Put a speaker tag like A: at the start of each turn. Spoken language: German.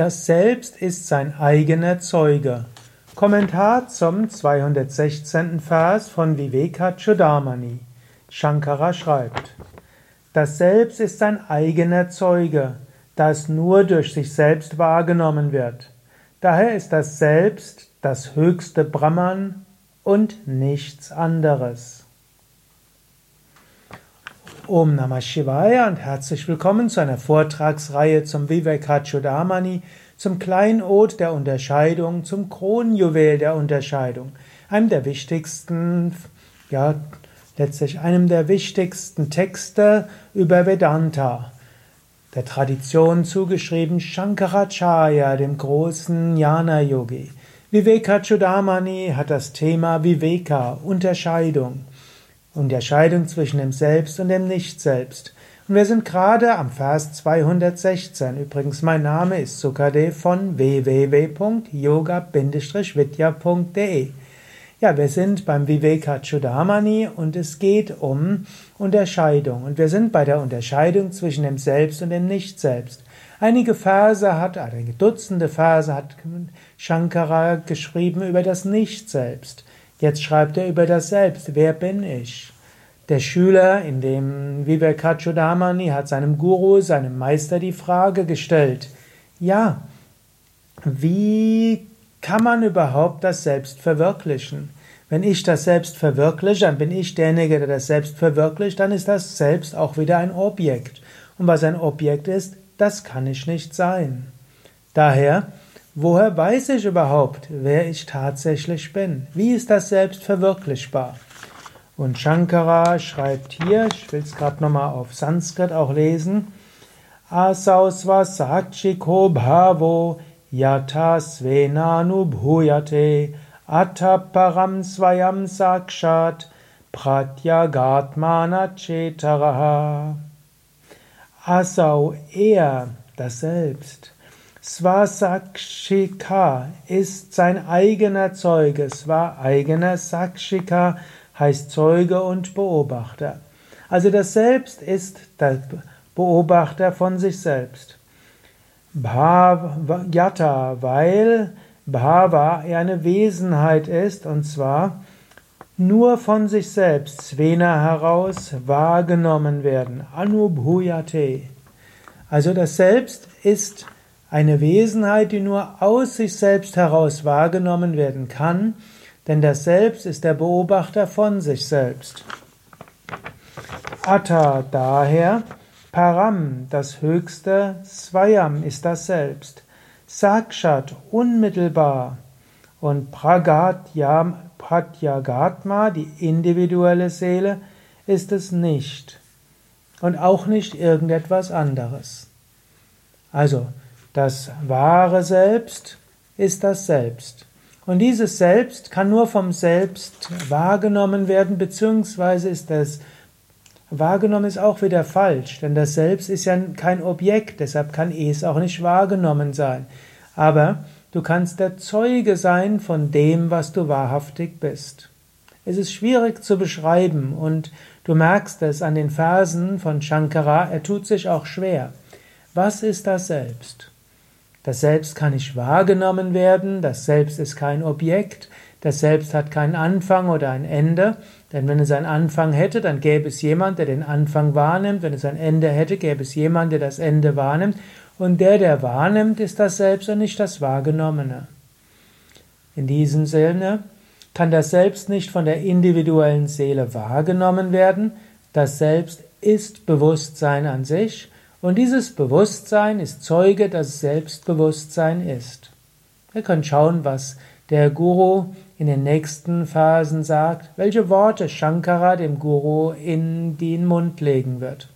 A: Das Selbst ist sein eigener Zeuge. Kommentar zum 216. Vers von Vivekachudamani. Shankara schreibt: Das Selbst ist sein eigener Zeuge, da es nur durch sich selbst wahrgenommen wird. Daher ist das Selbst das höchste Brahman und nichts anderes. Om Namah Shivaya und herzlich willkommen zu einer Vortragsreihe zum Vivekachudamani, zum Kleinod der Unterscheidung, zum Kronjuwel der Unterscheidung, einem der wichtigsten, ja, letztlich einem der wichtigsten Texte über Vedanta, der Tradition zugeschrieben Shankaracharya, dem großen Jnana-Yogi. Vivekachudamani hat das Thema Viveka, Unterscheidung. Unterscheidung zwischen dem Selbst und dem Nicht-Selbst. Und wir sind gerade am Vers 216. Übrigens, mein Name ist Sukadev von www.yoga-vidya.de. Ja, wir sind beim Vivekachudamani und es geht um Unterscheidung. Und wir sind bei der Unterscheidung zwischen dem Selbst und dem Nicht-Selbst. Einige Verse hat, einige Dutzende Verse hat Shankara geschrieben über das Nicht-Selbst. Jetzt schreibt er über das Selbst. Wer bin ich? Der Schüler in dem Vivekachudamani hat seinem Guru, seinem Meister die Frage gestellt. Ja, wie kann man überhaupt das Selbst verwirklichen? Wenn ich das Selbst verwirkliche, dann bin ich derjenige, der das Selbst verwirklicht, dann ist das Selbst auch wieder ein Objekt. Und was ein Objekt ist, das kann ich nicht sein. Daher Woher weiß ich überhaupt, wer ich tatsächlich bin? Wie ist das selbst verwirklichbar? Und Shankara schreibt hier, ich will es gerade nochmal auf Sanskrit auch lesen, Asausva sakchiko bhavo yata svenanu bhuyate ataparam svayam sakshat pratyagatmana chetaraha. Asau er, das Selbst. Swasakshika ist sein eigener Zeuge. Swa eigener Sakshika heißt Zeuge und Beobachter. Also das Selbst ist der Beobachter von sich selbst. Bhavayata, weil Bhava eine Wesenheit ist und zwar nur von sich selbst, Svena heraus, wahrgenommen werden. Anubhuyate. Also das Selbst ist eine Wesenheit, die nur aus sich selbst heraus wahrgenommen werden kann, denn das Selbst ist der Beobachter von sich selbst. Atta daher, Param, das Höchste, Swayam ist das Selbst, Sakshat, unmittelbar, und Pratyagatma, die individuelle Seele, ist es nicht. Und auch nicht irgendetwas anderes. Also, das wahre Selbst ist das Selbst. Und dieses Selbst kann nur vom Selbst wahrgenommen werden, beziehungsweise ist das wahrgenommen ist auch wieder falsch, denn das Selbst ist ja kein Objekt, deshalb kann es auch nicht wahrgenommen sein. Aber du kannst der Zeuge sein von dem, was du wahrhaftig bist. Es ist schwierig zu beschreiben und du merkst es an den Versen von Shankara, er tut sich auch schwer. Was ist das Selbst? Das Selbst kann nicht wahrgenommen werden, das Selbst ist kein Objekt, das Selbst hat keinen Anfang oder ein Ende, denn wenn es einen Anfang hätte, dann gäbe es jemand, der den Anfang wahrnimmt, wenn es ein Ende hätte, gäbe es jemand, der das Ende wahrnimmt, und der, der wahrnimmt, ist das Selbst und nicht das Wahrgenommene. In diesem Sinne kann das Selbst nicht von der individuellen Seele wahrgenommen werden, das Selbst ist Bewusstsein an sich, und dieses Bewusstsein ist Zeuge, dass Selbstbewusstsein ist. Wir können schauen, was der Guru in den nächsten Phasen sagt, welche Worte Shankara dem Guru in den Mund legen wird.